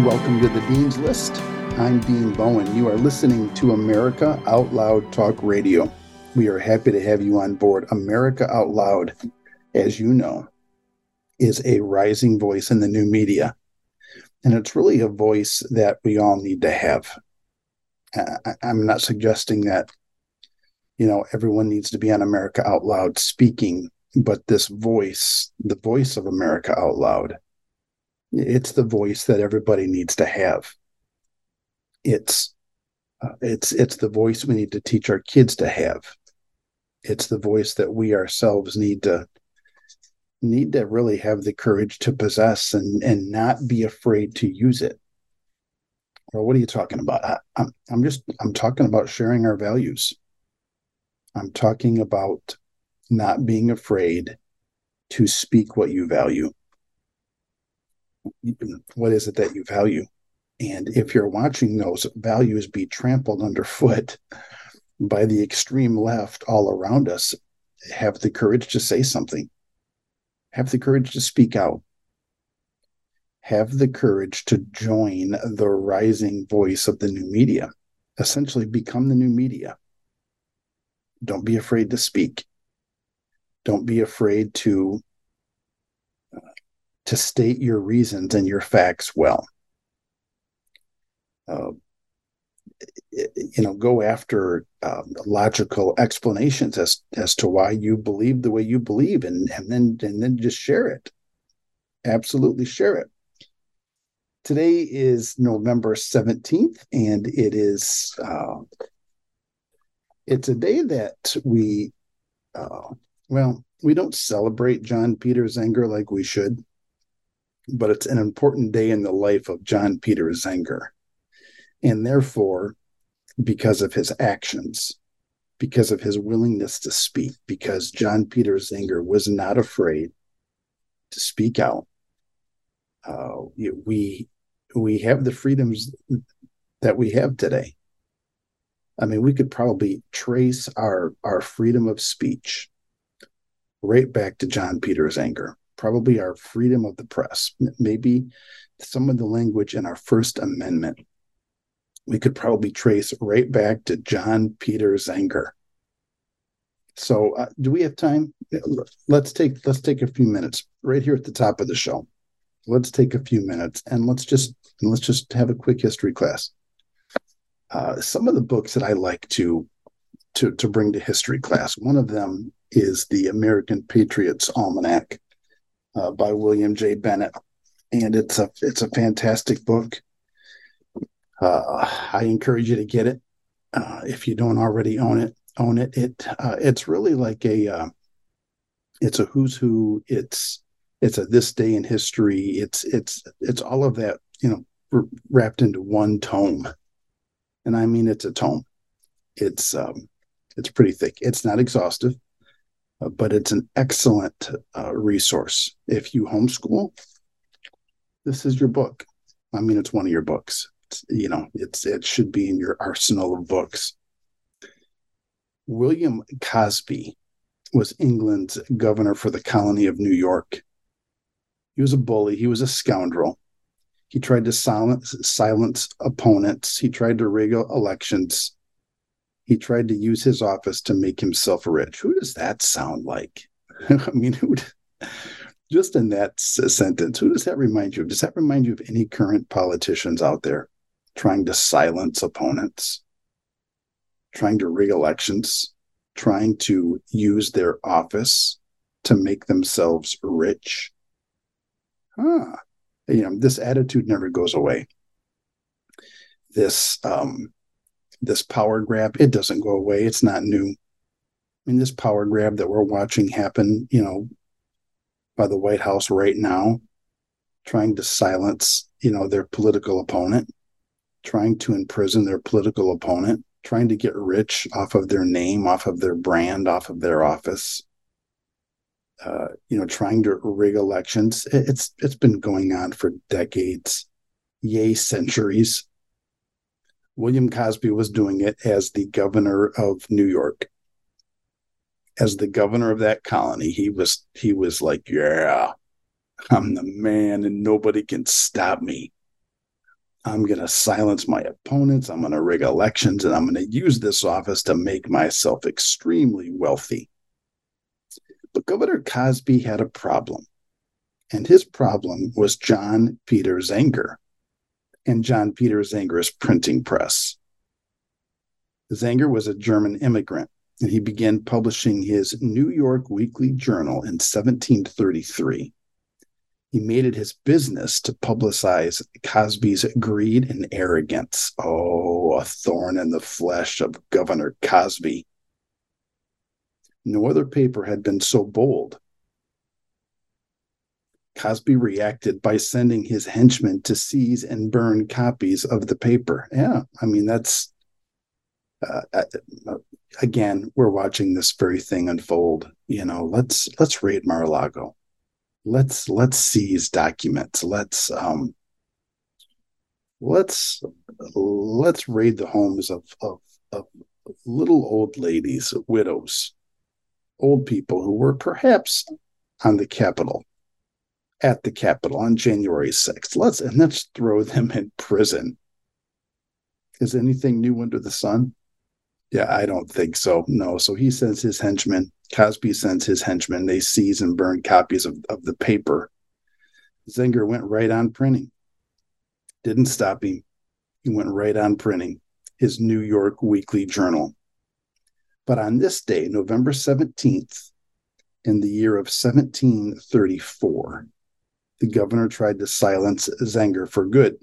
and welcome to the Dean's List. I'm Dean Bowen. You are listening to America Out Loud Talk Radio. We are happy to have you on board. America Out Loud, as you know, is a rising voice in the new media. And it's really a voice that we all need to have. I'm not suggesting that, you know, everyone needs to be on America Out Loud speaking, but this voice, the voice of America Out Loud, it's the voice that everybody needs to have. It's uh, it's it's the voice we need to teach our kids to have. It's the voice that we ourselves need to need to really have the courage to possess and and not be afraid to use it. Well, what are you talking about? I, I'm I'm just I'm talking about sharing our values. I'm talking about not being afraid to speak what you value what is it that you value? And if you're watching those values be trampled underfoot by the extreme left all around us, have the courage to say something. Have the courage to speak out. Have the courage to join the rising voice of the new media. Essentially, become the new media. Don't be afraid to speak. Don't be afraid to to state your reasons and your facts well. Uh, you know, go after um, logical explanations as as to why you believe the way you believe, and and then and then just share it. Absolutely share it. Today is November seventeenth, and it is uh, it's a day that we uh, well we don't celebrate John Peter Zenger like we should but it's an important day in the life of John Peter Zenger. And therefore, because of his actions, because of his willingness to speak, because John Peter Zenger was not afraid to speak out, uh, we we have the freedoms that we have today. I mean, we could probably trace our our freedom of speech right back to John Peter's Zenger probably our freedom of the press, maybe some of the language in our First Amendment. We could probably trace right back to John Peter Zenger. So, uh, do we have time? Let's take let's take a few minutes right here at the top of the show. Let's take a few minutes and let's just let's just have a quick history class. Uh, some of the books that I like to to to bring to history class. One of them is the American Patriots Almanac uh, by William J. Bennett, and it's a it's a fantastic book. Uh, I encourage you to get it uh, if you don't already own it. Own it. It uh, it's really like a uh, it's a who's who. It's it's a this day in history. It's it's it's all of that you know r- wrapped into one tome, and I mean it's a tome. It's um, it's pretty thick. It's not exhaustive but it's an excellent uh, resource. If you homeschool, this is your book. I mean, it's one of your books. It's, you know, it's it should be in your arsenal of books. William Cosby was England's governor for the colony of New York. He was a bully. He was a scoundrel. He tried to silence silence opponents. He tried to rig elections. He tried to use his office to make himself rich. Who does that sound like? I mean, who? Just in that sentence, who does that remind you of? Does that remind you of any current politicians out there trying to silence opponents, trying to rig elections, trying to use their office to make themselves rich? Huh. You know, this attitude never goes away. This um, this power grab, it doesn't go away. It's not new. I mean, this power grab that we're watching happen, you know, by the White House right now, trying to silence, you know, their political opponent, trying to imprison their political opponent, trying to get rich off of their name, off of their brand, off of their office. Uh, you know, trying to rig elections. It's it's been going on for decades, yay, centuries. William Cosby was doing it as the governor of New York. As the governor of that colony, he was he was like, yeah, I'm the man and nobody can stop me. I'm going to silence my opponents. I'm going to rig elections and I'm going to use this office to make myself extremely wealthy. But Governor Cosby had a problem. And his problem was John Peters' Zenger and John Peter Zenger's printing press. Zenger was a German immigrant, and he began publishing his New York Weekly Journal in 1733. He made it his business to publicize Cosby's greed and arrogance. Oh, a thorn in the flesh of Governor Cosby. No other paper had been so bold. Cosby reacted by sending his henchmen to seize and burn copies of the paper. Yeah, I mean, that's uh, uh, again, we're watching this very thing unfold. You know, let's let's raid Mar-a-Lago. Let's let's seize documents. Let's um, let's let's raid the homes of of, of little old ladies, widows, old people who were perhaps on the Capitol, at the Capitol on January 6th. Let's and let's throw them in prison. Is anything new under the sun? Yeah, I don't think so. No. So he sends his henchmen. Cosby sends his henchmen. They seize and burn copies of, of the paper. Zenger went right on printing. Didn't stop him. He went right on printing his New York Weekly Journal. But on this day, November 17th, in the year of 1734, the governor tried to silence Zenger for good.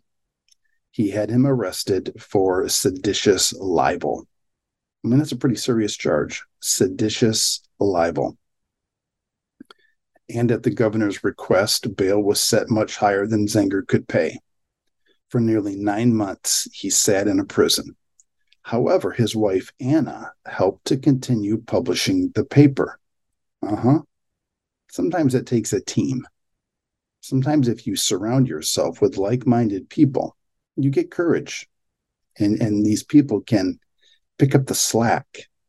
He had him arrested for seditious libel. I mean, that's a pretty serious charge seditious libel. And at the governor's request, bail was set much higher than Zenger could pay. For nearly nine months, he sat in a prison. However, his wife Anna helped to continue publishing the paper. Uh huh. Sometimes it takes a team. Sometimes, if you surround yourself with like minded people, you get courage. And, and these people can pick up the slack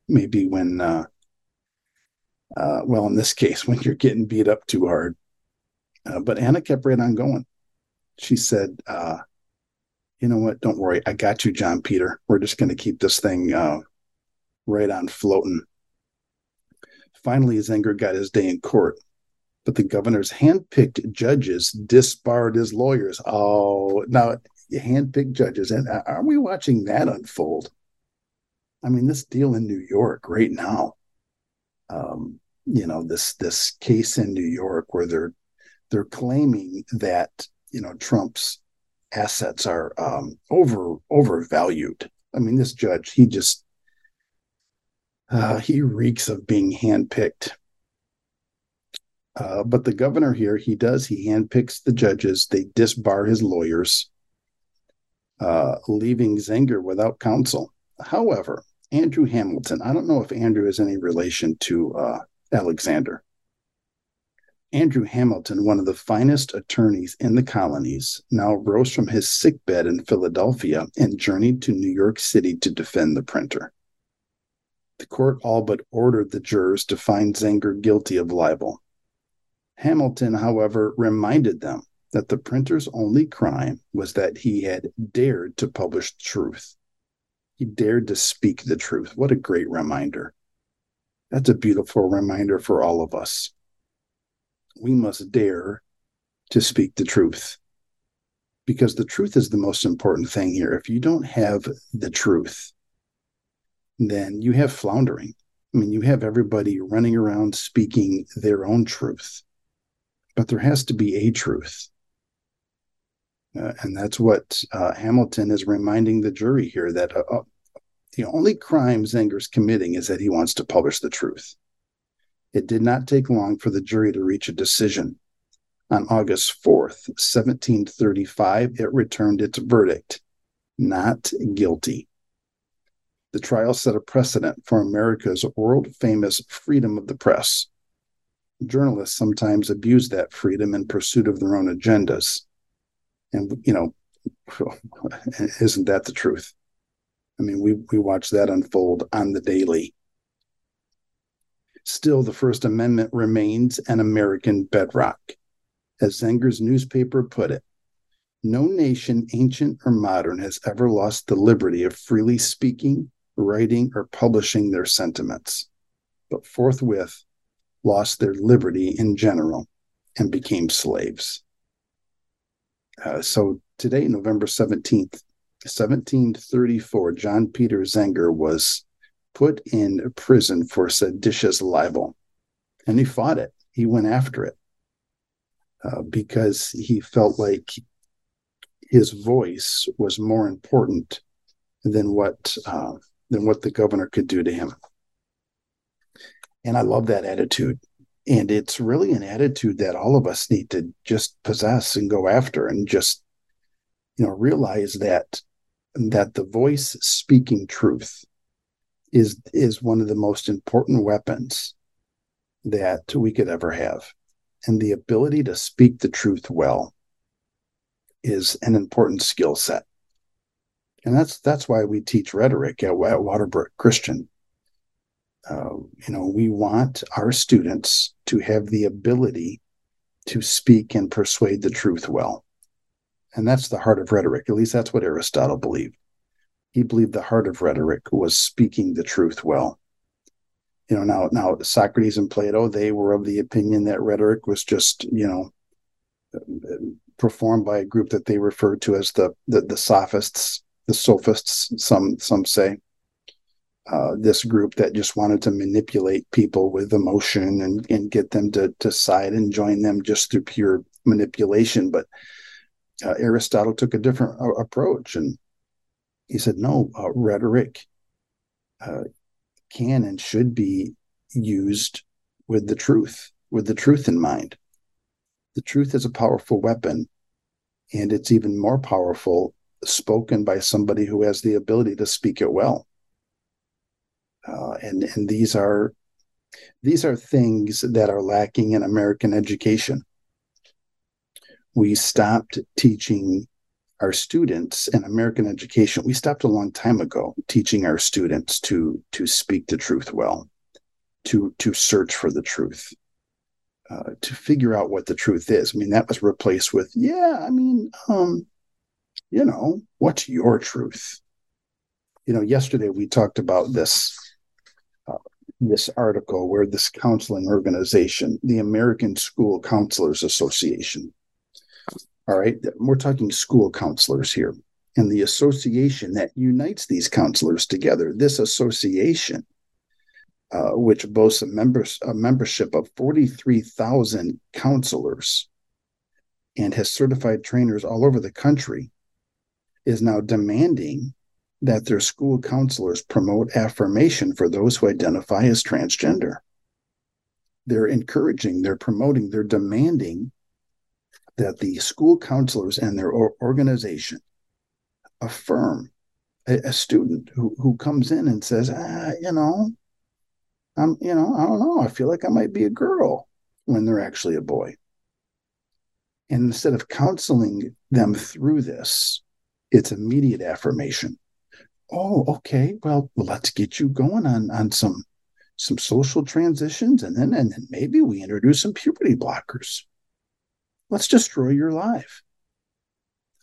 maybe when uh, uh, well in this case when you're getting beat up too hard. Uh, but anna kept right on going. She said uh, you know what? Don't worry. I got you john peter. We're just going to keep this thing uh, right on floating. Finally zenger got his day in court but the governor's handpicked judges disbarred his lawyers oh now handpicked judges and uh, are we watching that unfold I mean, this deal in New York right now, um, you know, this this case in New York where they're they're claiming that you know Trump's assets are um, over overvalued. I mean, this judge, he just uh, he reeks of being handpicked. Uh, but the governor here, he does. He handpicks the judges. They disbar his lawyers, uh, leaving Zenger without counsel. However, Andrew Hamilton, I don't know if Andrew is any relation to uh, Alexander. Andrew Hamilton, one of the finest attorneys in the colonies, now rose from his sickbed in Philadelphia and journeyed to New York City to defend the printer. The court all but ordered the jurors to find Zenger guilty of libel. Hamilton, however, reminded them that the printer's only crime was that he had dared to publish the truth. He dared to speak the truth. What a great reminder. That's a beautiful reminder for all of us. We must dare to speak the truth because the truth is the most important thing here. If you don't have the truth, then you have floundering. I mean, you have everybody running around speaking their own truth, but there has to be a truth. Uh, and that's what uh, Hamilton is reminding the jury here that uh, uh, the only crime Zenger's committing is that he wants to publish the truth. It did not take long for the jury to reach a decision. On August 4th, 1735, it returned its verdict not guilty. The trial set a precedent for America's world famous freedom of the press. Journalists sometimes abuse that freedom in pursuit of their own agendas. And you know isn't that the truth? I mean we we watch that unfold on the daily. Still the first amendment remains an american bedrock. As Zenger's newspaper put it, no nation, ancient or modern, has ever lost the liberty of freely speaking, writing, or publishing their sentiments, but forthwith lost their liberty in general and became slaves. Uh, so today, November 17th, 1734, John Peter Zenger was put in prison for seditious libel. And he fought it, he went after it uh, because he felt like his voice was more important than what uh, than what the governor could do to him. And I love that attitude. And it's really an attitude that all of us need to just possess and go after and just, you know, realize that that the voice speaking truth is is one of the most important weapons that we could ever have. And the ability to speak the truth well is an important skill set. And that's that's why we teach rhetoric at, at Waterbrook Christian. Uh, you know, we want our students to have the ability to speak and persuade the truth well. And that's the heart of rhetoric. At least that's what Aristotle believed. He believed the heart of rhetoric was speaking the truth well. You know, now now Socrates and Plato, they were of the opinion that rhetoric was just, you know, performed by a group that they referred to as the the, the sophists, the sophists. Some some say uh, this group that just wanted to manipulate people with emotion and and get them to to side and join them just through pure manipulation. But uh, Aristotle took a different uh, approach, and he said, no, uh, rhetoric uh, can and should be used with the truth, with the truth in mind the truth is a powerful weapon, and it's even more powerful spoken by somebody who has the ability to speak it well. Uh, and and these are these are things that are lacking in American education. We stopped teaching our students in American education. We stopped a long time ago teaching our students to to speak the truth well, to to search for the truth, uh, to figure out what the truth is. I mean, that was replaced with, yeah, I mean, um, you know, what's your truth? You know, yesterday we talked about this this article where this counseling organization, the American School Counselors Association, all right, we're talking school counselors here, and the association that unites these counselors together. This association uh, which boasts a, members, a membership of 43,000 counselors and has certified trainers all over the country, is now demanding that their school counselors promote affirmation for those who identify as transgender. They're encouraging, they're promoting, they're demanding that the school counselors and their organization affirm a, a student who, who comes in and says, ah, you know, I'm, you know, I don't know. I feel like I might be a girl when they're actually a boy. And instead of counseling them through this, it's immediate affirmation. Oh, okay. Well, let's get you going on on some some social transitions, and then and then maybe we introduce some puberty blockers. Let's destroy your life.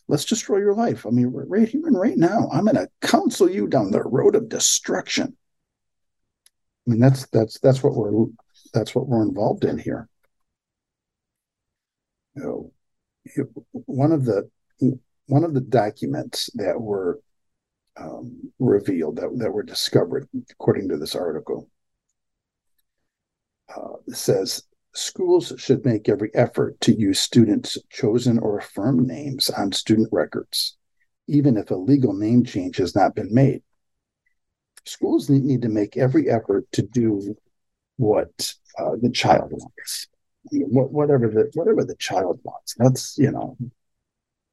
Let's destroy your life. I mean, right here and right now, I'm going to counsel you down the road of destruction. I mean, that's that's that's what we're that's what we're involved in here. You know, one of the one of the documents that were um, revealed that that were discovered, according to this article, uh, says schools should make every effort to use students' chosen or affirmed names on student records, even if a legal name change has not been made schools need, to make every effort to do what uh, the child wants, whatever the whatever the child wants. That's you know,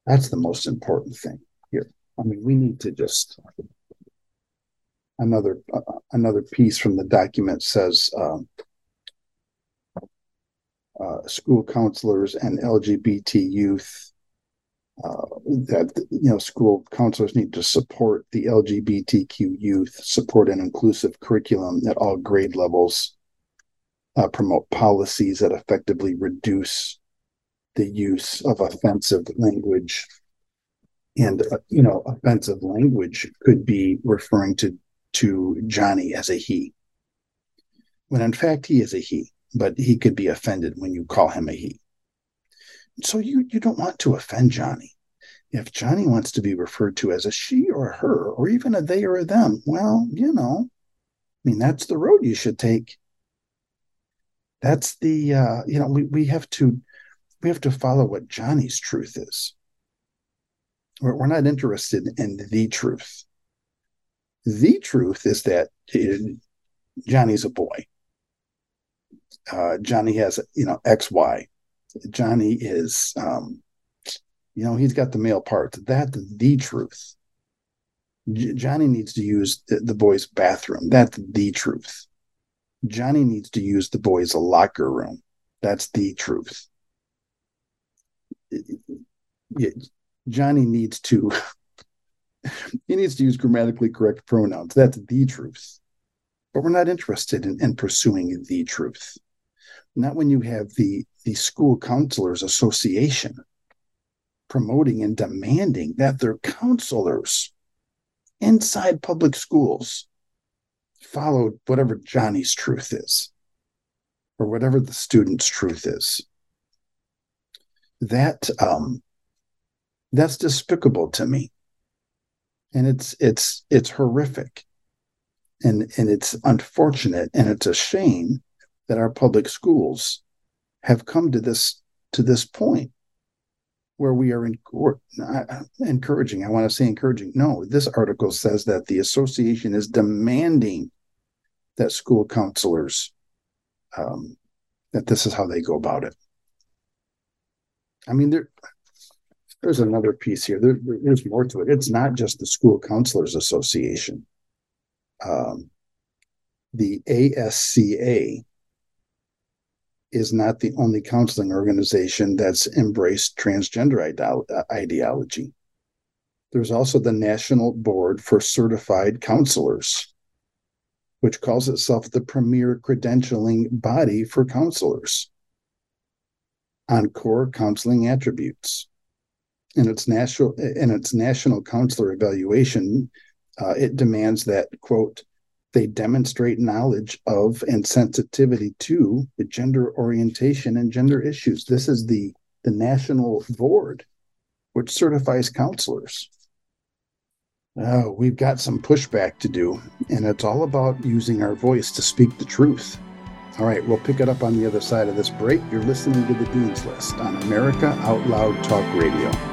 that's the most important thing. I mean, we need to just another uh, another piece from the document says. Um, uh, school counselors and LGBT youth uh, that you know school counselors need to support the LGBTQ youth, support an inclusive curriculum at all grade levels, uh, promote policies that effectively reduce the use of offensive language. And, uh, you know, offensive language could be referring to, to Johnny as a he. When in fact, he is a he, but he could be offended when you call him a he. So you, you don't want to offend Johnny. If Johnny wants to be referred to as a she or a her, or even a they or a them, well, you know, I mean, that's the road you should take. That's the, uh, you know, we, we have to we have to follow what Johnny's truth is. We're, not interested in the truth. The truth is that Johnny's a boy. Uh, Johnny has, you know, X, Y. Johnny is, um, you know, he's got the male parts. That's the truth. J- Johnny needs to use the, the boys' bathroom. That's the truth. Johnny needs to use the boys' locker room. That's the truth. Johnny needs to he needs to use grammatically correct pronouns. That's the truth. But we're not interested in, in pursuing the truth. Not when you have the the school counselors association promoting and demanding that their counselors inside public schools follow whatever Johnny's truth is or whatever the student's truth is that um, that's despicable to me, and it's it's it's horrific, and and it's unfortunate, and it's a shame that our public schools have come to this to this point where we are in, encouraging. I want to say encouraging. No, this article says that the association is demanding that school counselors um, that this is how they go about it. I mean, there there's another piece here. There, there's more to it. It's not just the School Counselors Association. Um, the ASCA is not the only counseling organization that's embraced transgender ide- ideology. There's also the National Board for Certified Counselors, which calls itself the premier credentialing body for counselors on core counseling attributes. In its national in its national counselor evaluation, uh, it demands that quote they demonstrate knowledge of and sensitivity to the gender orientation and gender issues. This is the the national board which certifies counselors. Uh, we've got some pushback to do, and it's all about using our voice to speak the truth. All right, we'll pick it up on the other side of this break. You're listening to the Dean's List on America Out Loud Talk Radio.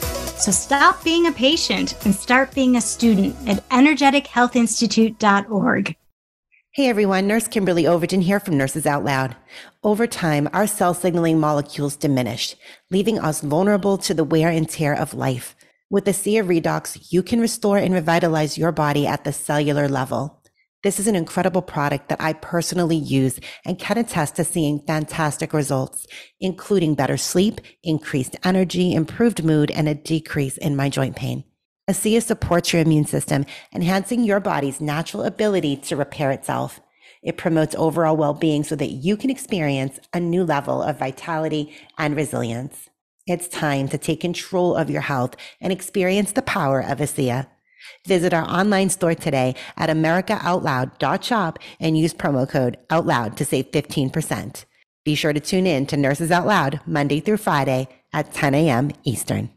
So stop being a patient and start being a student at energetichealthinstitute.org. Hey everyone, Nurse Kimberly Overton here from Nurses Out Loud. Over time, our cell signaling molecules diminish, leaving us vulnerable to the wear and tear of life. With the ASEA Redox, you can restore and revitalize your body at the cellular level. This is an incredible product that I personally use and can attest to seeing fantastic results, including better sleep, increased energy, improved mood, and a decrease in my joint pain. ASEA supports your immune system, enhancing your body's natural ability to repair itself. It promotes overall well-being so that you can experience a new level of vitality and resilience. It's time to take control of your health and experience the power of ASEA. Visit our online store today at americaoutloud.shop and use promo code OUTLOUD to save 15%. Be sure to tune in to Nurses Out Loud Monday through Friday at 10 a.m. Eastern.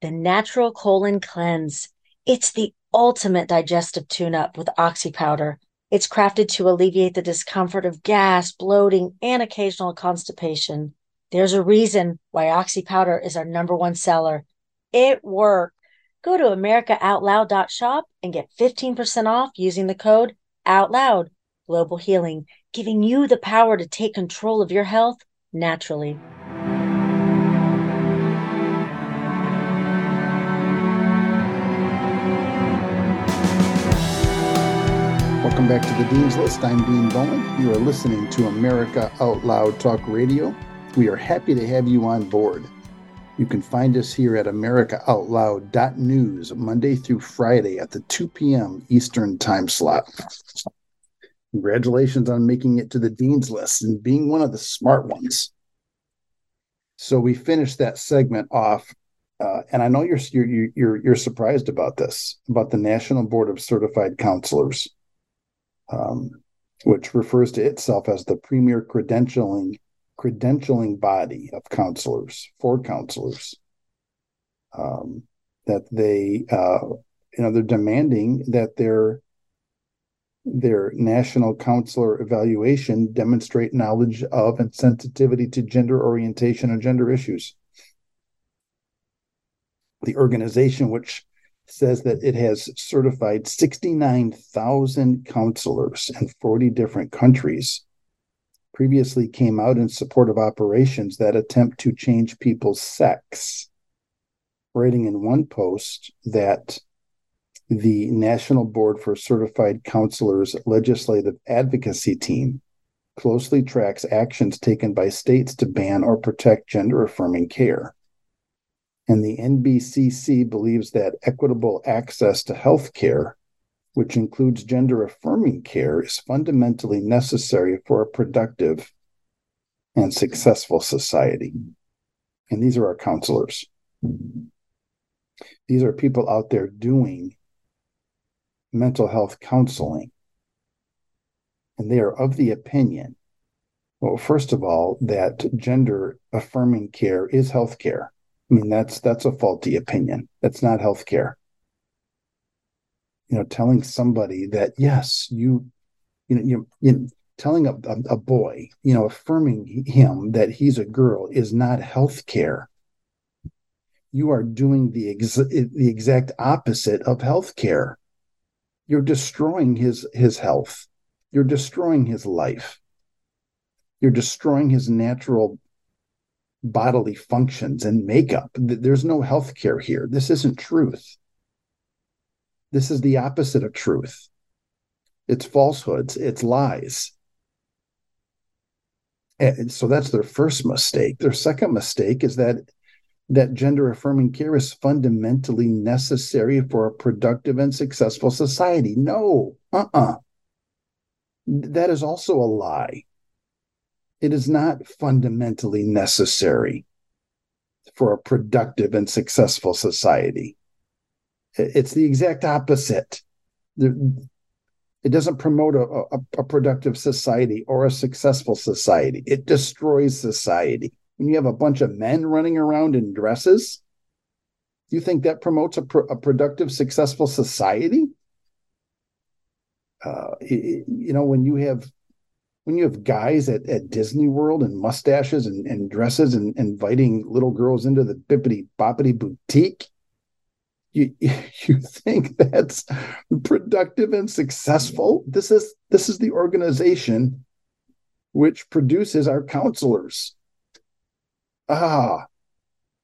The Natural Colon Cleanse. It's the ultimate digestive tune up with Oxy Powder. It's crafted to alleviate the discomfort of gas, bloating, and occasional constipation. There's a reason why Oxy Powder is our number one seller. It worked. Go to AmericaOutloud.shop and get 15% off using the code OUTLOUD. Global Healing, giving you the power to take control of your health naturally. Welcome back to the Dean's List. I'm Dean Bowen. You are listening to America Out Loud Talk Radio. We are happy to have you on board. You can find us here at AmericaOutloud.news Monday through Friday at the 2 p.m. Eastern time slot. Congratulations on making it to the Dean's List and being one of the smart ones. So we finished that segment off, uh, and I know you're you're you're you're surprised about this about the National Board of Certified Counselors um, which refers to itself as the premier credentialing credentialing body of counselors for counselors. Um, that they, uh, you know, they're demanding that their their national counselor evaluation demonstrate knowledge of and sensitivity to gender orientation and gender issues. The organization, which says that it has certified 69,000 counselors in 40 different countries. Previously came out in support of operations that attempt to change people's sex, writing in one post that the National Board for Certified Counselors Legislative Advocacy Team closely tracks actions taken by states to ban or protect gender affirming care. And the NBCC believes that equitable access to health care, which includes gender affirming care, is fundamentally necessary for a productive and successful society. And these are our counselors. These are people out there doing mental health counseling. And they are of the opinion, well, first of all, that gender affirming care is health care. I mean, that's that's a faulty opinion. That's not healthcare. You know, telling somebody that yes, you, you know, you, you telling a, a, a boy, you know, affirming him that he's a girl is not healthcare. You are doing the ex- the exact opposite of healthcare. You're destroying his his health. You're destroying his life. You're destroying his natural bodily functions and makeup. There's no health care here. This isn't truth. This is the opposite of truth. It's falsehoods, it's lies. And so that's their first mistake. Their second mistake is that that gender affirming care is fundamentally necessary for a productive and successful society. No, uh-uh. That is also a lie it is not fundamentally necessary for a productive and successful society. It's the exact opposite. It doesn't promote a, a, a, productive society or a successful society. It destroys society. When you have a bunch of men running around in dresses, do you think that promotes a, pro, a productive, successful society? Uh, you know, when you have when you have guys at, at Disney World and mustaches and, and dresses and, inviting little girls into the Bibbidi Bobbidi Boutique, you you think that's productive and successful? This is this is the organization which produces our counselors. Ah,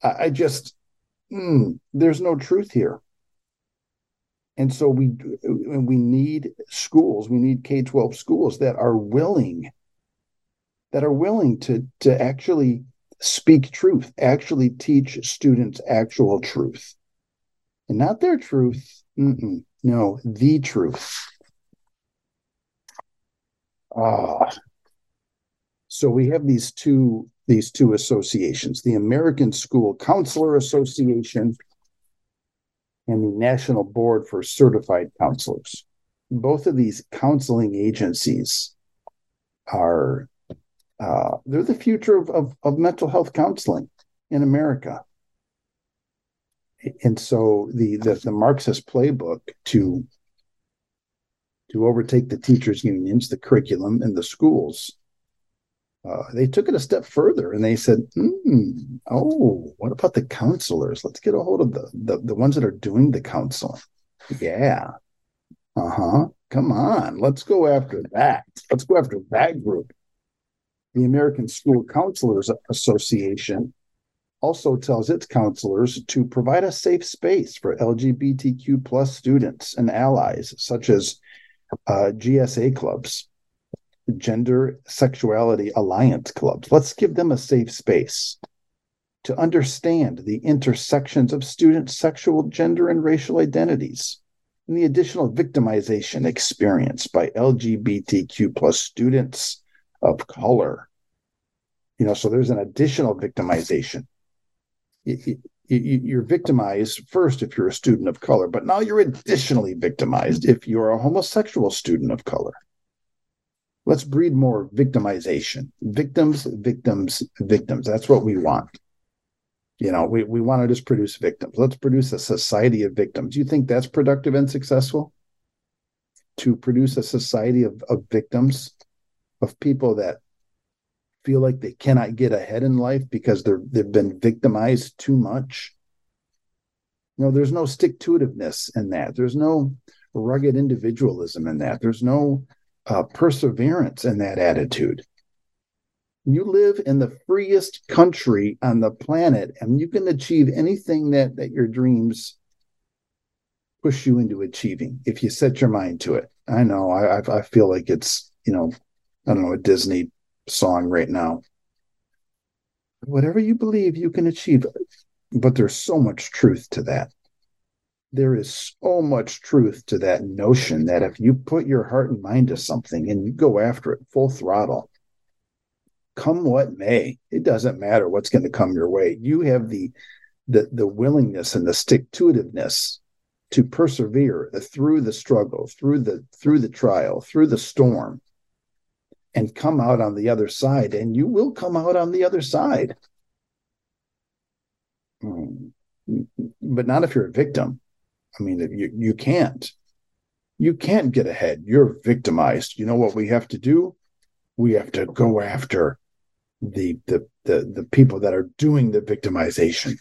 I, I just mm, there's no truth here and so we we need schools we need k-12 schools that are willing that are willing to to actually speak truth actually teach students actual truth and not their truth Mm-mm. no the truth ah so we have these two these two associations the american school counselor association and the National Board for Certified Counselors. Both of these counseling agencies are uh, they're the future of, of, of mental health counseling in America. And so the, the, the Marxist playbook to to overtake the teachers unions, the curriculum, and the schools uh, they took it a step further and they said, mm, "Oh, what about the counselors? Let's get a hold of the the, the ones that are doing the counseling." Yeah, uh huh. Come on, let's go after that. Let's go after that group. The American School Counselors Association also tells its counselors to provide a safe space for LGBTQ plus students and allies, such as uh, GSA clubs, gender sexuality alliance clubs. Let's give them a safe space to understand the intersections of students' sexual, gender, and racial identities and the additional victimization experienced by LGBTQ plus students of color. You know, so there's an additional victimization. You're victimized first if you're a student of color, but now you're additionally victimized if you're a homosexual student of color. Let's breed more victimization. Victims, victims, victims. That's what we want. You know, we, we want to just produce victims. Let's produce a society of victims. You think that's productive and successful? To produce a society of, of victims, of people that feel like they cannot get ahead in life because they're they've been victimized too much. You know, there's no stick to itiveness in that. There's no rugged individualism in that. There's no uh, perseverance in that attitude you live in the freest country on the planet and you can achieve anything that that your dreams push you into achieving if you set your mind to it i know i i feel like it's you know i don't know a disney song right now. Whatever you believe you can achieve but there's so much truth to that. There is so much truth to that notion that if you put your heart and mind to something and you go after it full throttle come what may it doesn't matter what's going to come your way. You have the the the willingness and the stick to itiveness to persevere through the struggle through the through the trial through the storm and come out on the other side and you will come out on the other side hmm. but not if you're a victim i mean you you can't you can't get ahead you're victimized you know what we have to do we have to go after the the the, the people that are doing the victimization.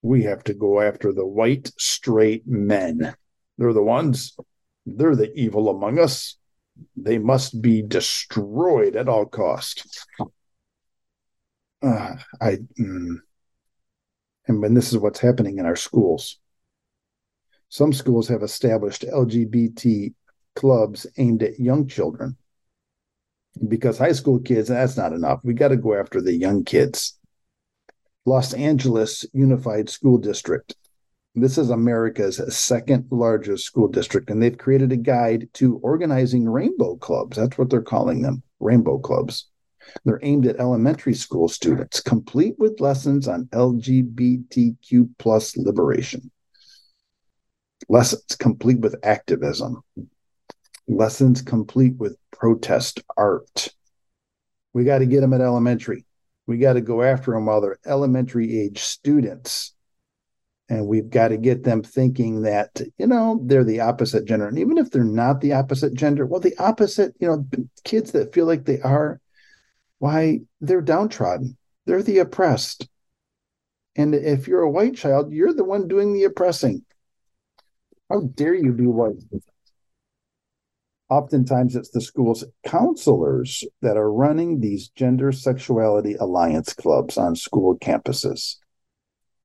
We have to go after the white straight men. They're the ones. They're the evil among us. They must be destroyed at all cost. Uh, I mm, and when this is what's happening in our schools. Some schools have established LGBT clubs aimed at young children because high school kids, that's not enough. We got to go after the young kids. Los Angeles Unified School District. This is America's second largest school district, and they've created a guide to organizing rainbow clubs. That's what they're calling them rainbow clubs. They're aimed at elementary school students, complete with lessons on LGBTQ plus liberation. Lessons complete with activism, lessons complete with protest art. We got to get them at elementary. We got to go after them while they're elementary age students. And we've got to get them thinking that, you know, they're the opposite gender. And even if they're not the opposite gender, well, the opposite, you know, kids that feel like they are, why they're downtrodden, they're the oppressed. And if you're a white child, you're the one doing the oppressing. How dare you be white? oftentimes it's the school's counselors that are running these gender sexuality alliance clubs on school campuses.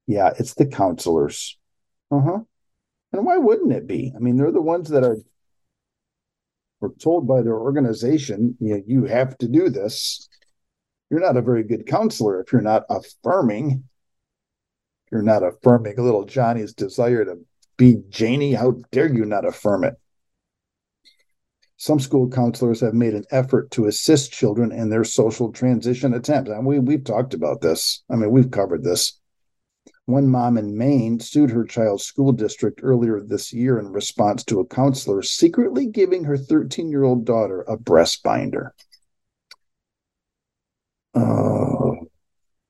Yeah, it's the counselors. Uh huh. And why wouldn't it be? I mean, they're the ones that are were told by their organization, you, know, you have to do this. You're not a very good counselor if you're not affirming. You're not affirming little Johnny's desire to be Janie. How dare you not affirm it? Some school counselors have made an effort to assist children in their social transition attempts. And we, we've talked about this. I mean, we've covered this. One mom in Maine sued her child's school district earlier this year in response to a counselor secretly giving her 13 year old daughter a breast binder. Oh,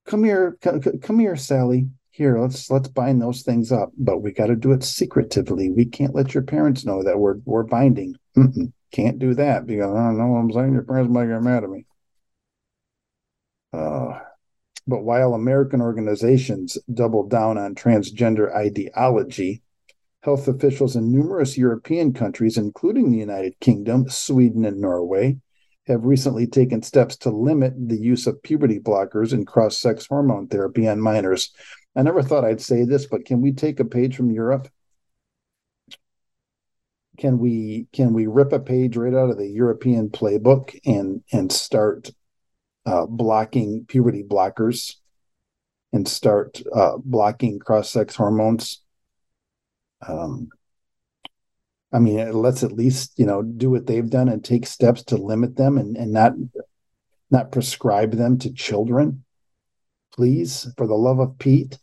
come here, come, come here, Sally. Here, let's let's bind those things up, but we got to do it secretively. We can't let your parents know that we're we're binding. Mm-mm. Can't do that because I don't know what I'm saying. Your parents might get mad at me. Uh, but while American organizations double down on transgender ideology, health officials in numerous European countries, including the United Kingdom, Sweden, and Norway, have recently taken steps to limit the use of puberty blockers and cross sex hormone therapy on minors. I never thought I'd say this, but can we take a page from Europe? Can we can we rip a page right out of the European playbook and and start uh, blocking puberty blockers and start uh, blocking cross sex hormones? Um, I mean, let's at least you know do what they've done and take steps to limit them and and not not prescribe them to children. Please, for the love of Pete.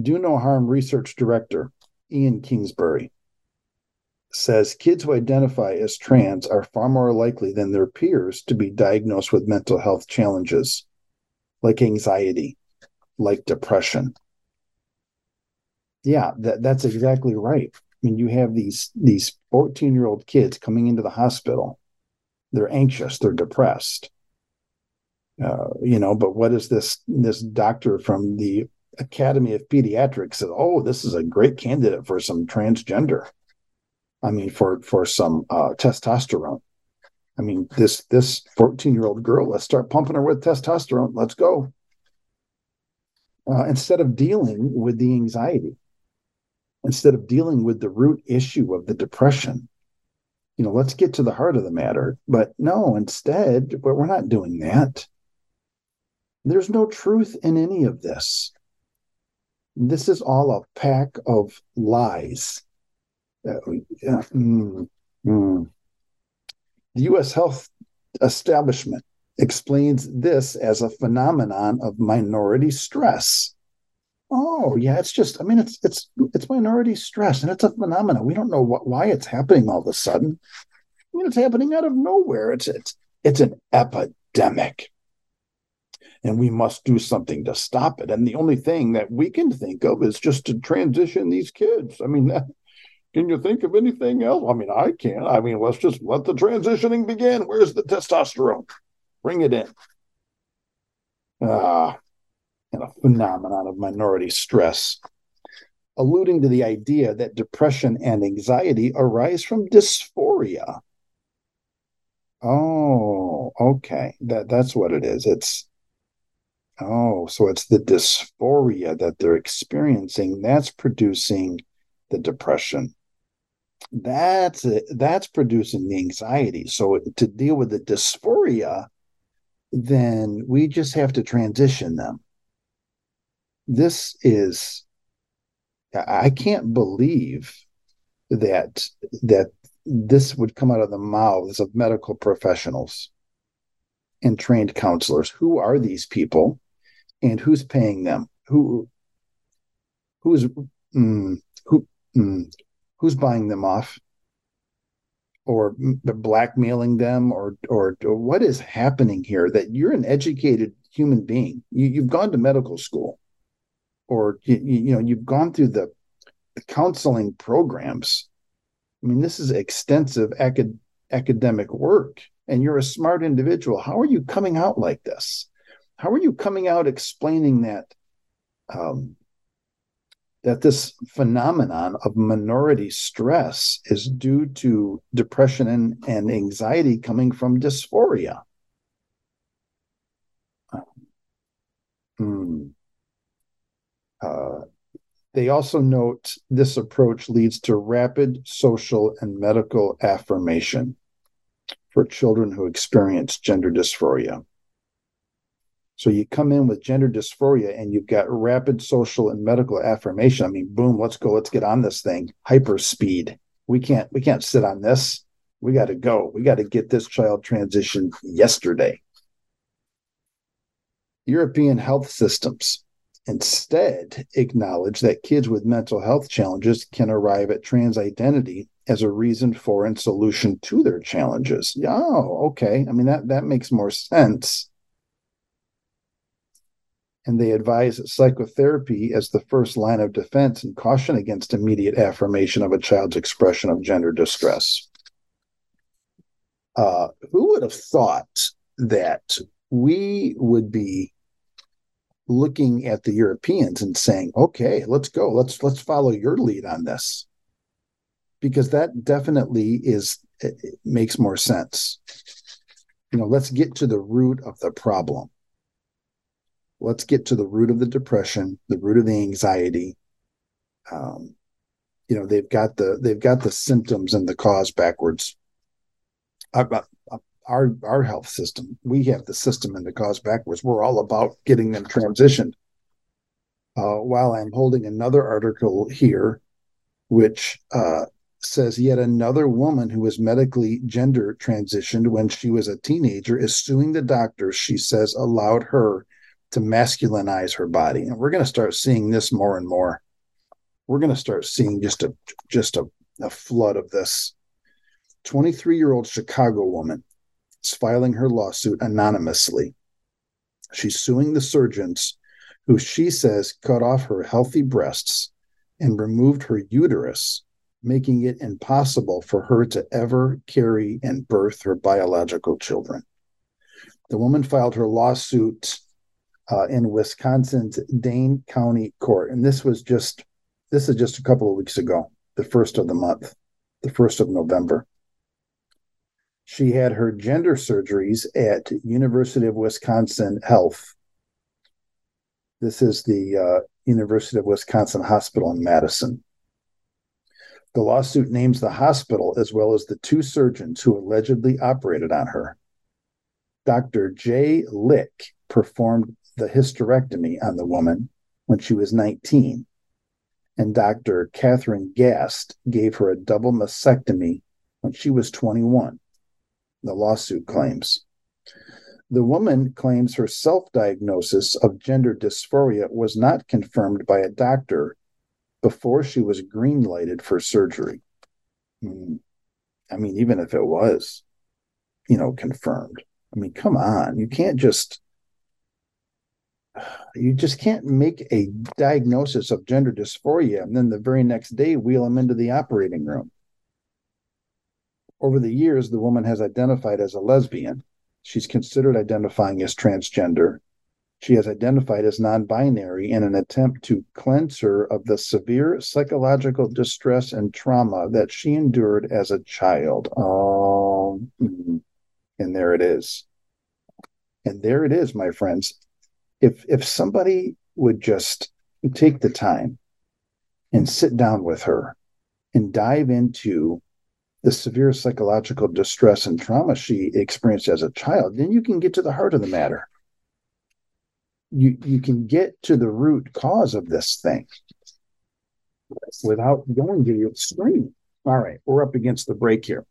Do No Harm Research Director Ian Kingsbury says kids who identify as trans are far more likely than their peers to be diagnosed with mental health challenges like anxiety, like depression, yeah, that, that's exactly right. I mean, you have these these 14 year old kids coming into the hospital. They're anxious, they're depressed. Uh, you know, but what is this this doctor from the Academy of Pediatrics said, oh, this is a great candidate for some transgender. I mean, for for some uh, testosterone. I mean, this this 14 year old girl, let's start pumping her with testosterone. Let's go. Uh, instead of dealing with the anxiety instead of dealing with the root issue of the depression. You know, let's get to the heart of the matter. But no, instead, but we're not doing that. There's no truth in any of this. This is all a pack of lies. Uh, mm, mm. The U.S. health establishment explains this as a phenomenon of minority stress. Oh yeah, it's just I mean it's it's it's minority stress and it's a phenomenon. We don't know what why it's happening all of a sudden. I mean it's happening out of nowhere. It's it's it's an epidemic. And we must do something to stop it. And the only thing that we can think of is just to transition these kids. I mean, can you think of anything else? I mean, I can't. I mean, let's just let the transitioning begin. Where's the testosterone? Bring it in. Ah, and a phenomenon of minority stress, alluding to the idea that depression and anxiety arise from dysphoria. Oh, okay. That that's what it is. It's oh, so it's the dysphoria that they're experiencing that's producing the depression. That's it. That's producing the anxiety. So to deal with the dysphoria, then we just have to transition them this is I can't believe that that this would come out of the mouths of medical professionals and trained counselors. Who are these people, and who's paying them? Who who's mm, who mm, who's buying them off, or blackmailing them, or, or or what is happening here? That you're an educated human being. You, you've gone to medical school or you, you know you've gone through the counseling programs i mean this is extensive acad- academic work and you're a smart individual how are you coming out like this how are you coming out explaining that um, that this phenomenon of minority stress is due to depression and, and anxiety coming from dysphoria hmm. Uh, they also note this approach leads to rapid social and medical affirmation for children who experience gender dysphoria. So you come in with gender dysphoria and you've got rapid social and medical affirmation. I mean, boom, let's go, let's get on this thing. Hyper speed. We can't we can't sit on this. We got to go. We got to get this child transitioned yesterday. European health systems Instead, acknowledge that kids with mental health challenges can arrive at trans identity as a reason for and solution to their challenges. Oh, okay. I mean that that makes more sense. And they advise psychotherapy as the first line of defense and caution against immediate affirmation of a child's expression of gender distress. Uh, who would have thought that we would be looking at the Europeans and saying, "Okay, let's go. Let's let's follow your lead on this." because that definitely is it makes more sense. You know, let's get to the root of the problem. Let's get to the root of the depression, the root of the anxiety. Um, you know, they've got the they've got the symptoms and the cause backwards. Our, our our health system, we have the system and the cause backwards. We're all about getting them transitioned. Uh, while I'm holding another article here, which uh, says yet another woman who was medically gender transitioned when she was a teenager is suing the doctors she says allowed her to masculinize her body. And we're going to start seeing this more and more. We're going to start seeing just a just a, a flood of this. 23 year old Chicago woman is filing her lawsuit anonymously. She's suing the surgeons who she says cut off her healthy breasts and removed her uterus making it impossible for her to ever carry and birth her biological children. The woman filed her lawsuit uh, in Wisconsin's Dane County Court, and this was just this is just a couple of weeks ago, the first of the month, the first of November. She had her gender surgeries at University of Wisconsin Health. This is the uh, University of Wisconsin Hospital in Madison. The lawsuit names the hospital as well as the two surgeons who allegedly operated on her. Dr. Jay Lick performed the hysterectomy on the woman when she was 19, and Dr. Catherine Gast gave her a double mastectomy when she was 21, the lawsuit claims. The woman claims her self diagnosis of gender dysphoria was not confirmed by a doctor before she was green lighted for surgery. Hmm. I mean, even if it was, you know, confirmed. I mean, come on. You can't just you just can't make a diagnosis of gender dysphoria and then the very next day wheel them into the operating room. Over the years, the woman has identified as a lesbian. She's considered identifying as transgender she has identified as non binary in an attempt to cleanse her of the severe psychological distress and trauma that she endured as a child. Oh, mm-hmm. and there it is. And there it is, my friends. If if somebody would just take the time and sit down with her and dive into the severe psychological distress and trauma she experienced as a child, then you can get to the heart of the matter you you can get to the root cause of this thing without going to the extreme. All right, we're up against the break here.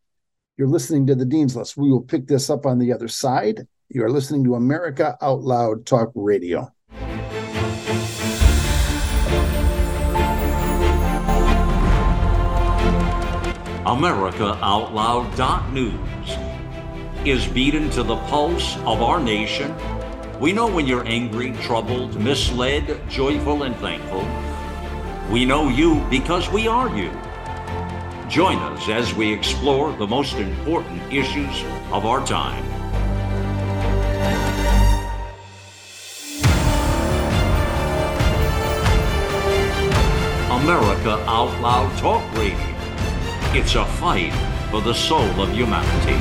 You're listening to the Dean's List. We will pick this up on the other side. You are listening to America Out Loud Talk Radio. America Out Loud News is beaten to the pulse of our nation we know when you're angry, troubled, misled, joyful, and thankful. We know you because we are you. Join us as we explore the most important issues of our time. America Out Loud Talk Radio. It's a fight for the soul of humanity.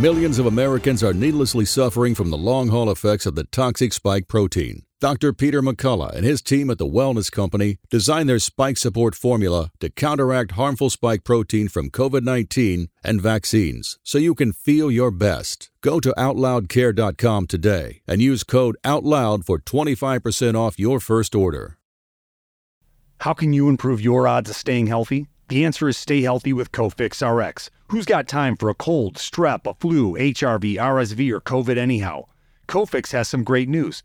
Millions of Americans are needlessly suffering from the long haul effects of the toxic spike protein. Dr. Peter McCullough and his team at the Wellness Company designed their spike support formula to counteract harmful spike protein from COVID 19 and vaccines so you can feel your best. Go to OutLoudCare.com today and use code OUTLOUD for 25% off your first order. How can you improve your odds of staying healthy? The answer is stay healthy with Cofix RX. Who's got time for a cold, strep, a flu, HRV, RSV, or COVID anyhow? Cofix has some great news.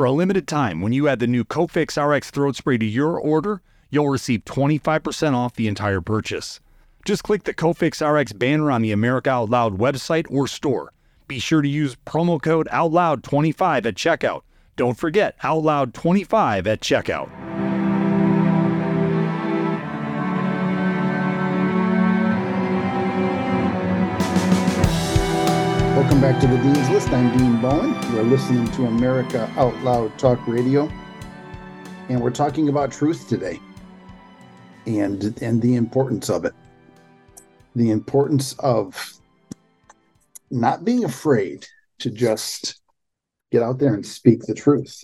For a limited time, when you add the new Cofix RX throat spray to your order, you'll receive 25% off the entire purchase. Just click the Cofix RX banner on the America Out Loud website or store. Be sure to use promo code OUTLOUD25 at checkout. Don't forget OUTLOUD25 at checkout. Welcome back to the Dean's List. I'm Dean Bowen. You're listening to America Out Loud Talk Radio. And we're talking about truth today and and the importance of it. The importance of not being afraid to just get out there and speak the truth.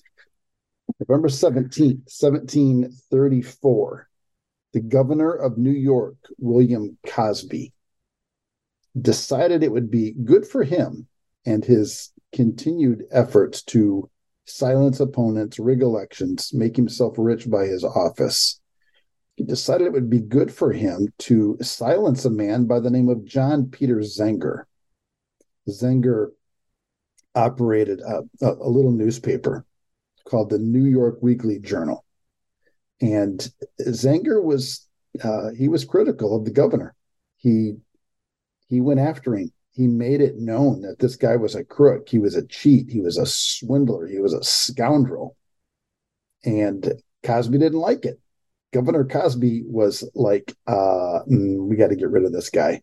November 17th, 1734, the governor of New York, William Cosby, decided it would be good for him and his continued efforts to silence opponents, rig elections, make himself rich by his office. He decided it would be good for him to silence a man by the name of John Peter Zenger. Zenger operated a, a, little newspaper called the New York Weekly Journal. And Zenger was uh, he was critical of the governor. He he went after him. He made it known that this guy was a crook. He was a cheat. He was a swindler. He was a scoundrel. And Cosby didn't like it. Governor Cosby was like, uh, mm, we got to get rid of this guy.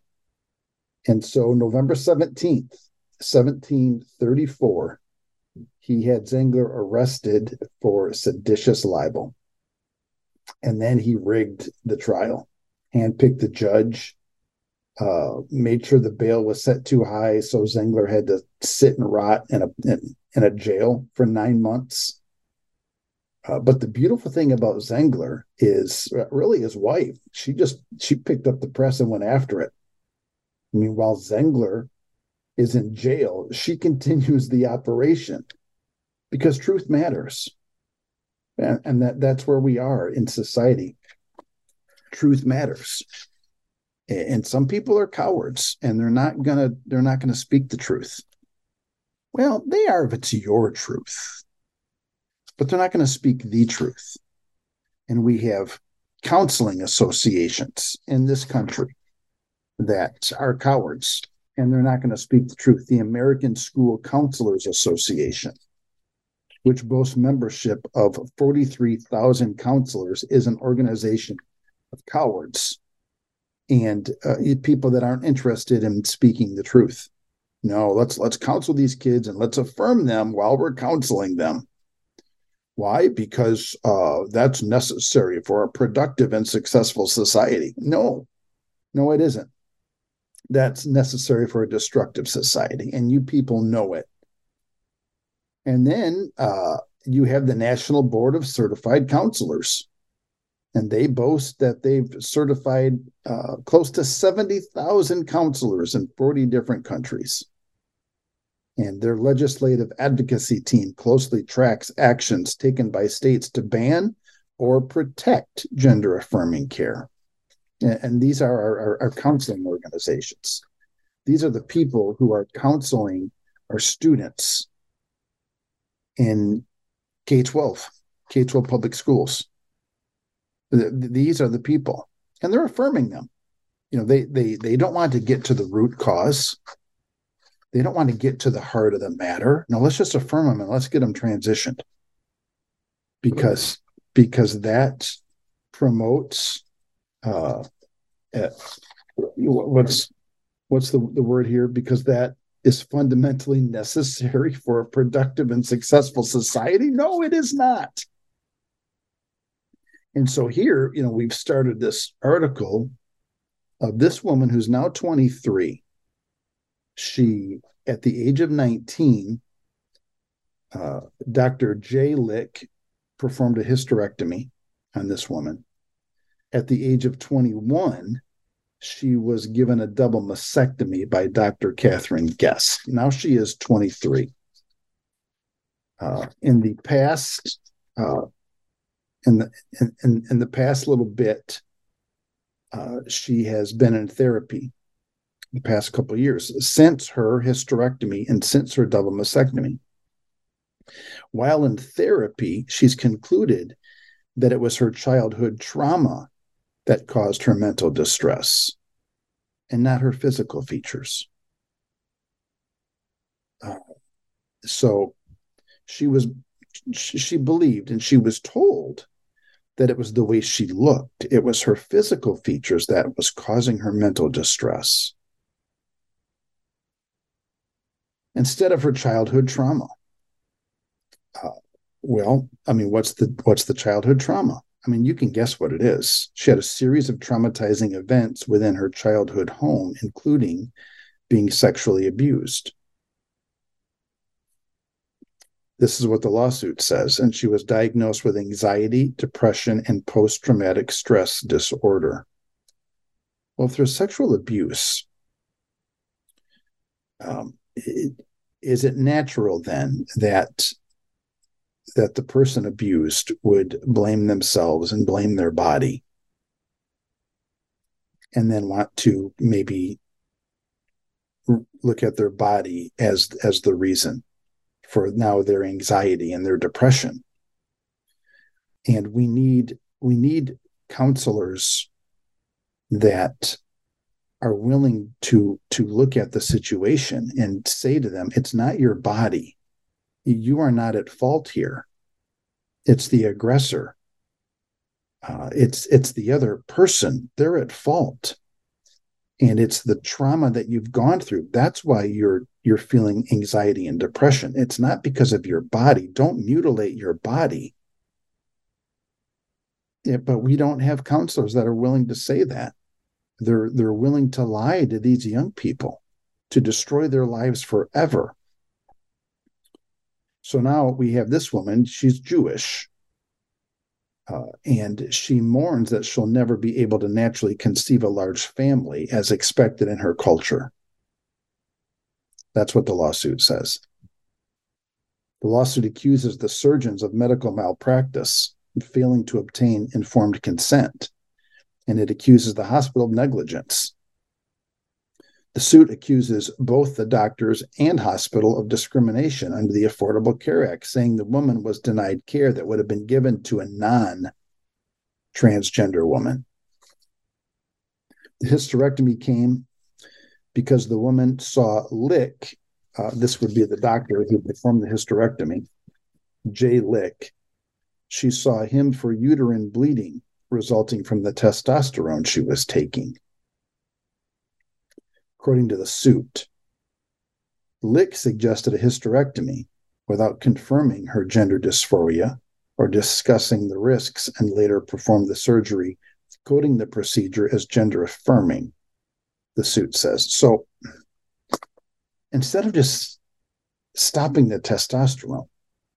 And so November 17th, 1734, he had Zenger arrested for seditious libel. And then he rigged the trial, handpicked the judge, uh, made sure the bail was set too high, so Zengler had to sit and rot in a in, in a jail for nine months. Uh, but the beautiful thing about Zengler is uh, really his wife. She just she picked up the press and went after it. I mean, while Zengler is in jail, she continues the operation because truth matters, and, and that that's where we are in society. Truth matters and some people are cowards and they're not gonna they're not gonna speak the truth. Well they are if it's your truth but they're not to speak the truth. And we have counseling associations in this country that are cowards and they're not going to speak the truth. The american school counselors association which boasts membership of 43,000 counselors is an organization of cowards and uh, people that aren't interested in speaking the truth. No, let's let's counsel these kids and let's affirm them while we're counseling them. Why? Because uh, that's necessary for a productive and successful society. No, no, it isn't. That's necessary for a destructive society, and you people know it. And then uh, you have the National Board of Certified Counselors and they boast that they've certified uh, close to 70,000 counselors in 40 different countries. And their legislative advocacy team closely tracks actions taken by states to ban or protect gender affirming care. And, these are our, our, our counseling organizations. These are the people who are counseling our students in K 12, K 12 public schools these are the people, and they're affirming them. You know, they they they don't want to get to the root cause. They don't want to get to the heart of the matter. No, let's just affirm them and let's get them transitioned. Because because that promotes uh, uh what's what's the, the word here? Because that is fundamentally necessary for a productive and successful society? No, it is not. And so here, you know, we've started this article of this woman who's now 23. She, at the age of 19, uh, Dr. Jay Lick performed a hysterectomy on this woman. At the age of 21, she was given a double mastectomy by Dr. Catherine Guest. Now she is 23. Uh, in the past, uh, in the in, in the past little bit, uh, she has been in therapy the past couple years since her hysterectomy and since her double mastectomy. While in therapy, she's concluded that it was her childhood trauma that caused her mental distress and not her physical features. Uh, so she was she believed and she was told that it was the way she looked. It was her physical features that was causing her mental distress. Instead of her childhood trauma. Uh, well i mean what's the what's the childhood trauma? I mean you can guess what it is. She had a series of traumatizing events within her childhood home including being sexually abused this is what the lawsuit says. And she was diagnosed with anxiety, depression, and post traumatic stress disorder. Well, if there's sexual abuse, um, it, is it natural then that that the person abused would blame themselves and blame their body and then want to maybe look at their body as as the reason for now their anxiety and their depression. And we need we need counselors that are willing to to look at the situation and say to them it's not your body. You are not at fault here. It's the aggressor. Uh, it's it's the other person. They're at fault. And it's the trauma that you've gone through. That's why you're you're feeling anxiety and depression. It's not because of your body. Don't mutilate your body. Yeah, but we don't have counselors that are willing to say that. They're they're willing to lie to these young people to destroy their lives forever. So now we have this woman, she's Jewish. Uh, and she mourns that she'll never be able to naturally conceive a large family as expected in her culture. That's what the lawsuit says. The lawsuit accuses the surgeons of medical malpractice and failing to obtain informed consent, and it accuses the hospital of negligence. The suit accuses both the doctors and hospital of discrimination under the Affordable Care Act, saying the woman was denied care that would have been given to a non transgender woman. The hysterectomy came because the woman saw Lick, uh, this would be the doctor who performed the hysterectomy, Jay Lick. She saw him for uterine bleeding resulting from the testosterone she was taking. According to the suit, Lick suggested a hysterectomy without confirming her gender dysphoria or discussing the risks and later performed the surgery, coding the procedure as gender affirming the suit says. So instead of just stopping the testosterone,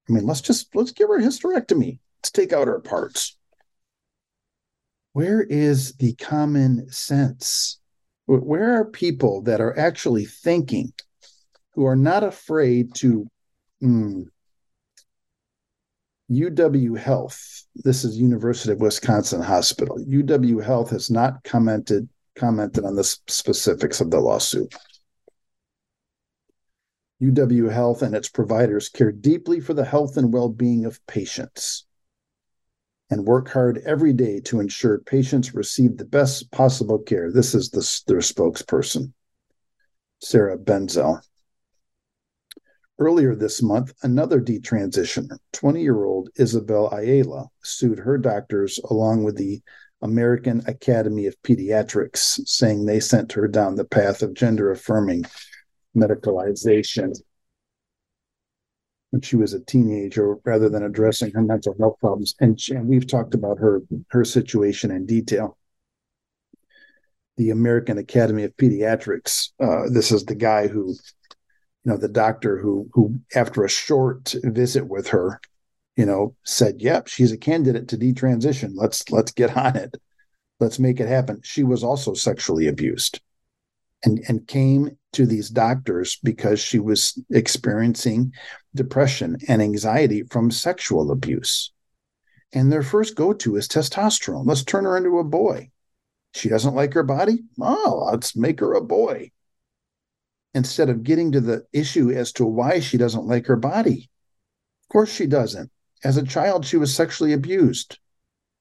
I mean, let's just let's give her a hysterectomy. Let's take out her parts. Where is the common sense? Where are people that are actually thinking, who are not afraid to mm, UW Health, this is University of Wisconsin Hospital. UW Health has not commented commented on the specifics of the lawsuit. UW Health and its providers care deeply for the health and well being of patients and work hard every day to ensure patients receive the best possible care. This is the, their spokesperson, Sarah Benzel. Earlier this month, another detransitioner, 20 year old Isabel Ayala, sued her doctors along with the American Academy of Pediatrics, saying they sent her down the path of gender affirming medicalization when she was a teenager rather than addressing her mental health problems. And, she, and we've talked about her, her situation in detail. The American Academy of Pediatrics, uh, this is the guy who, you know, the doctor who, who after a short visit with her, you know, said, "Yep, she's a candidate to detransition. Let's let's get on it. Let's make it happen." She was also sexually abused, and and came to these doctors because she was experiencing depression and anxiety from sexual abuse. And their first go to is testosterone. Let's turn her into a boy. She doesn't like her body. Oh, let's make her a boy. Instead of getting to the issue as to why she doesn't like her body. Of course, she doesn't. As a child, she was sexually abused.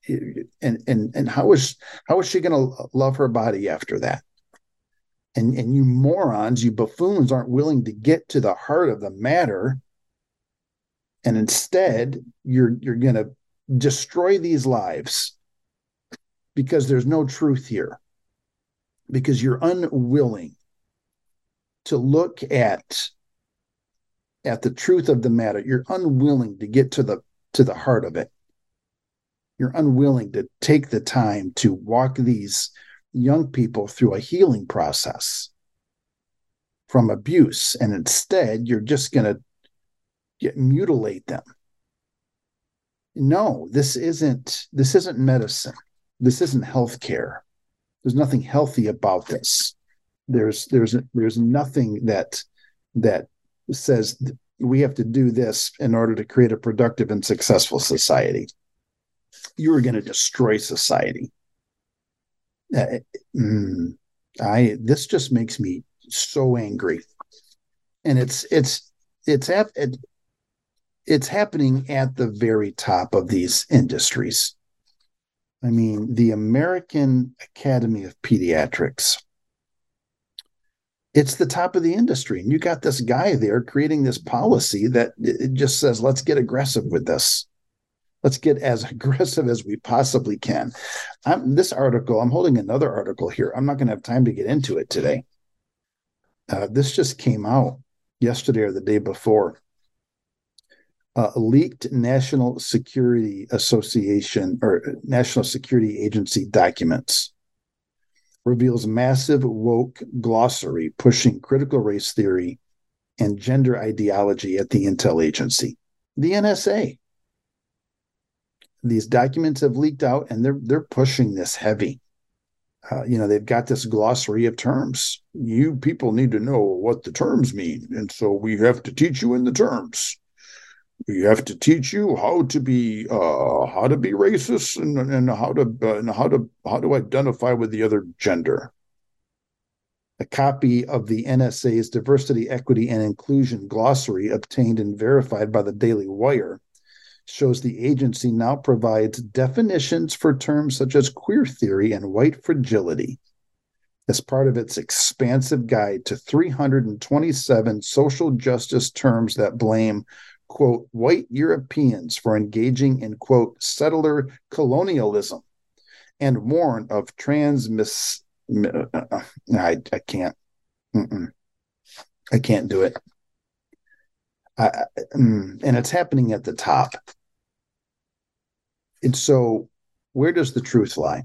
and and and how is how is she going to love her body after that? And and you morons you buffoons aren't willing to get to the heart of the matter. And instead you're you're going to destroy these lives because there's no truth here. Because you're unwilling to look at at the truth of the matter. You're unwilling to get to the to the heart of it. You're unwilling to take the time to walk these young people through a healing process from abuse and instead you're just going to get mutilate them. No this isn't this isn't medicine. This isn't healthcare. There's nothing healthy about this. There's there's there's nothing that that says we have to do this in order to create a productive and successful society. You are going to destroy society. Uh, mm, i this just makes me so angry. And it's it's it's it, it's happening at the very top of these industries. I mean the american academy of pediatrics it's the top of the industry and you got this guy there creating this policy that it just says let's get aggressive with this. Let's get as aggressive as we possibly can. I'm, this article i'm holding another article here. I'm not going to have time to get into it today. Uh, this just came out yesterday or the day before. Uh, leaked national security association or national security agency documents reveals massive woke glossary pushing critical race theory and gender ideology at the intel agency, the NSA. These documents have leaked out and they're they're pushing this heavy. Uh, you know, they've got this glossary of terms. You people need to know what the terms mean. And so we have to teach you in the terms we have to teach you how to be uh, how to be racist and, and how to uh, and how to how to identify with the other gender. A copy of the NSA's Diversity, Equity, and Inclusion glossary, obtained and verified by the Daily Wire, shows the agency now provides definitions for terms such as queer theory and white fragility as part of its expansive guide to 327 social justice terms that blame quote, white Europeans for engaging in, quote, settler colonialism and warn of transmiss. Uh, uh, I, I can't. Mm-mm. I can't do it. I, mm, and it's happening at the top. And so, where does the truth lie?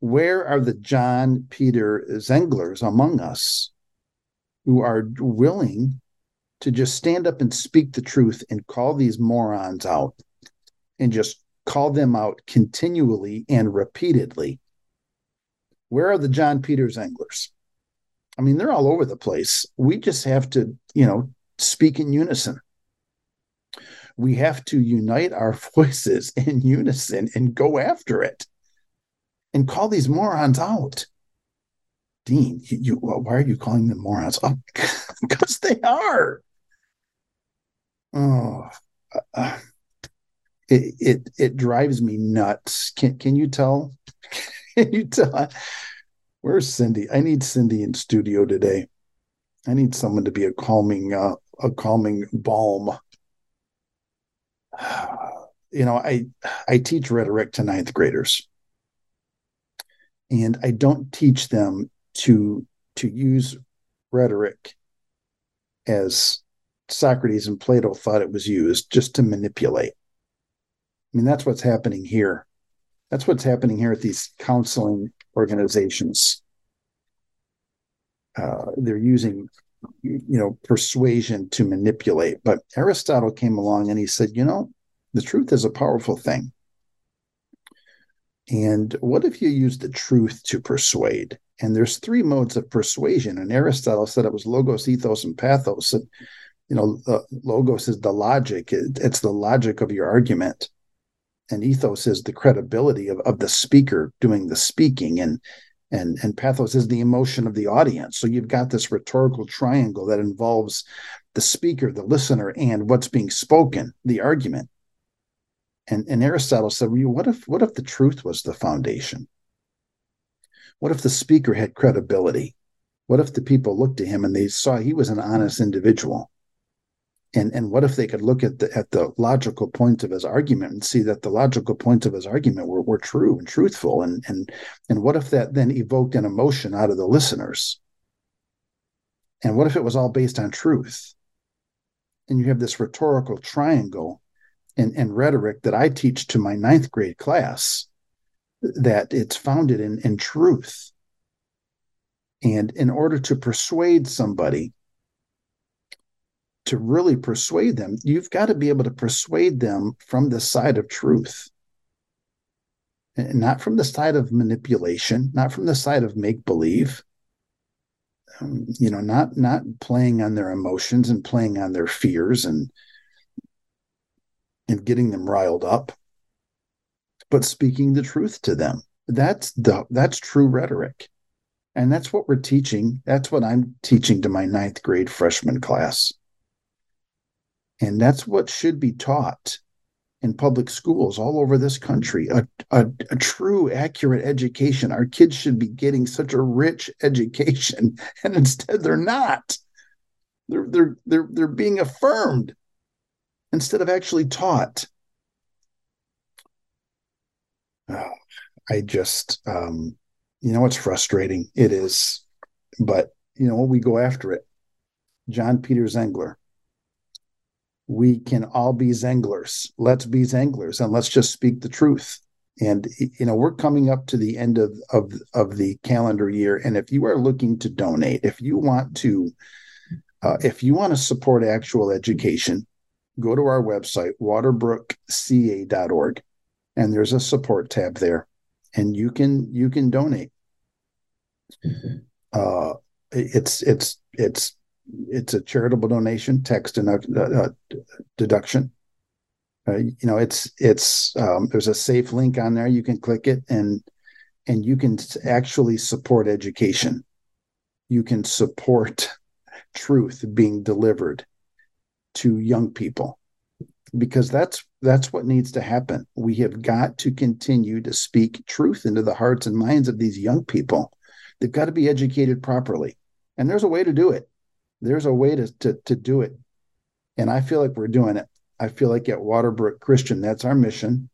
Where are the John Peter Zenglers among us who are willing to just stand up and speak the truth and call these morons out and just call them out continually and repeatedly. Where are the John Peter Zenglers? I mean, they're all over the place. We just have to, you know, speak in unison. We have to unite our voices in unison and go after it and call these morons out. Dean, you, you why are you calling them morons? Oh, because they are oh, uh, it, it it drives me nuts. Can can you tell? Can you tell? Where's Cindy? I need Cindy in studio today. I need someone to be a calming uh, a calming balm. You know, I I teach rhetoric to ninth graders, and I don't teach them to to use rhetoric as Socrates and Plato thought it was used just to manipulate. I mean, that's what's happening here. That's what's happening here at these counseling organizations. Uh, they're using, you know, persuasion to manipulate. But Aristotle came along and he said, you know, the truth is a powerful thing. And what if you use the truth to persuade? And there's three modes of persuasion. And Aristotle said it was logos, ethos, and pathos. And you know the logos is the logic it, it's the logic of your argument and ethos is the credibility of, of the speaker doing the speaking and and and pathos is the emotion of the audience so you've got this rhetorical triangle that involves the speaker the listener and what's being spoken the argument And, and Aristotle said, well, what if what if the truth was the foundation? What if the speaker had credibility? What if the people looked to him and they saw he was an honest individual? And and what if they could look at the at the logical points of his argument and see that the logical points of his argument were, were true and truthful? And and and what if that then evoked an emotion out of the listeners? And what if it was all based on truth? And you have this rhetorical triangle and, and rhetoric that I teach to my ninth grade class that it's founded in, in truth. And in order to persuade somebody, to really persuade them, you've got to be able to persuade them from the side of truth. And not from the side of manipulation, not from the side of make believe. Um, you know, not not playing on their emotions and playing on their fears and and getting them riled up, but speaking the truth to them. That's the that's true rhetoric. And that's what we're teaching. That's what I'm teaching to my ninth grade freshman class. And that's what should be taught in public schools all over this country a, a, a, true, accurate education. Our kids should be getting such a rich education, and instead they're not. They're, they're, they're, they're being affirmed instead of actually taught. Oh, I just, um, you know, it's frustrating. It is, but you know, we go after it. John Peter Zengler. We can all be Zenglers. Let's be Zenglers and let's just speak the truth. And you know, we're coming up to the end of of of the calendar year. And if you are looking to donate, if you want to, uh, if you want to support actual education, go to our website, waterbrookca.org, and there's a support tab there, and you can you can donate. Uh, it's it's it's it's a charitable donation, text and uh, deduction. Uh, you know, it's it's um, there's a safe link on there. You can click it and and you can actually support education. You can support truth being delivered to young people because that's that's what needs to happen. We have got to continue to speak truth into the hearts and minds of these young people. They've got to be educated properly. And there's a way to do it. There's a way to to, to do it. And I feel like we're doing it. I feel like at Waterbrook Christian, that's our mission.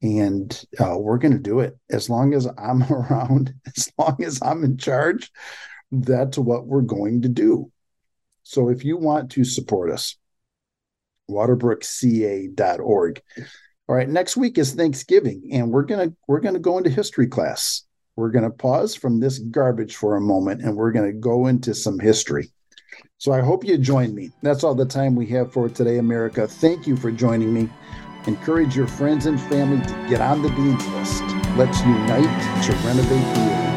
And uh, we're going to do it as long as I'm around, as long as I'm in charge. That's what we're going to do. So if you want to support us, waterbrookca.org. All right, next week is Thanksgiving and we're to we're going to go into history class. We're going to pause from this garbage for a moment and we're going to go into some history. So I hope you join me. That's all the time we have for today, America. Thank you for joining me. Encourage your friends and family to get on the Dean's List. Let's unite to renovate the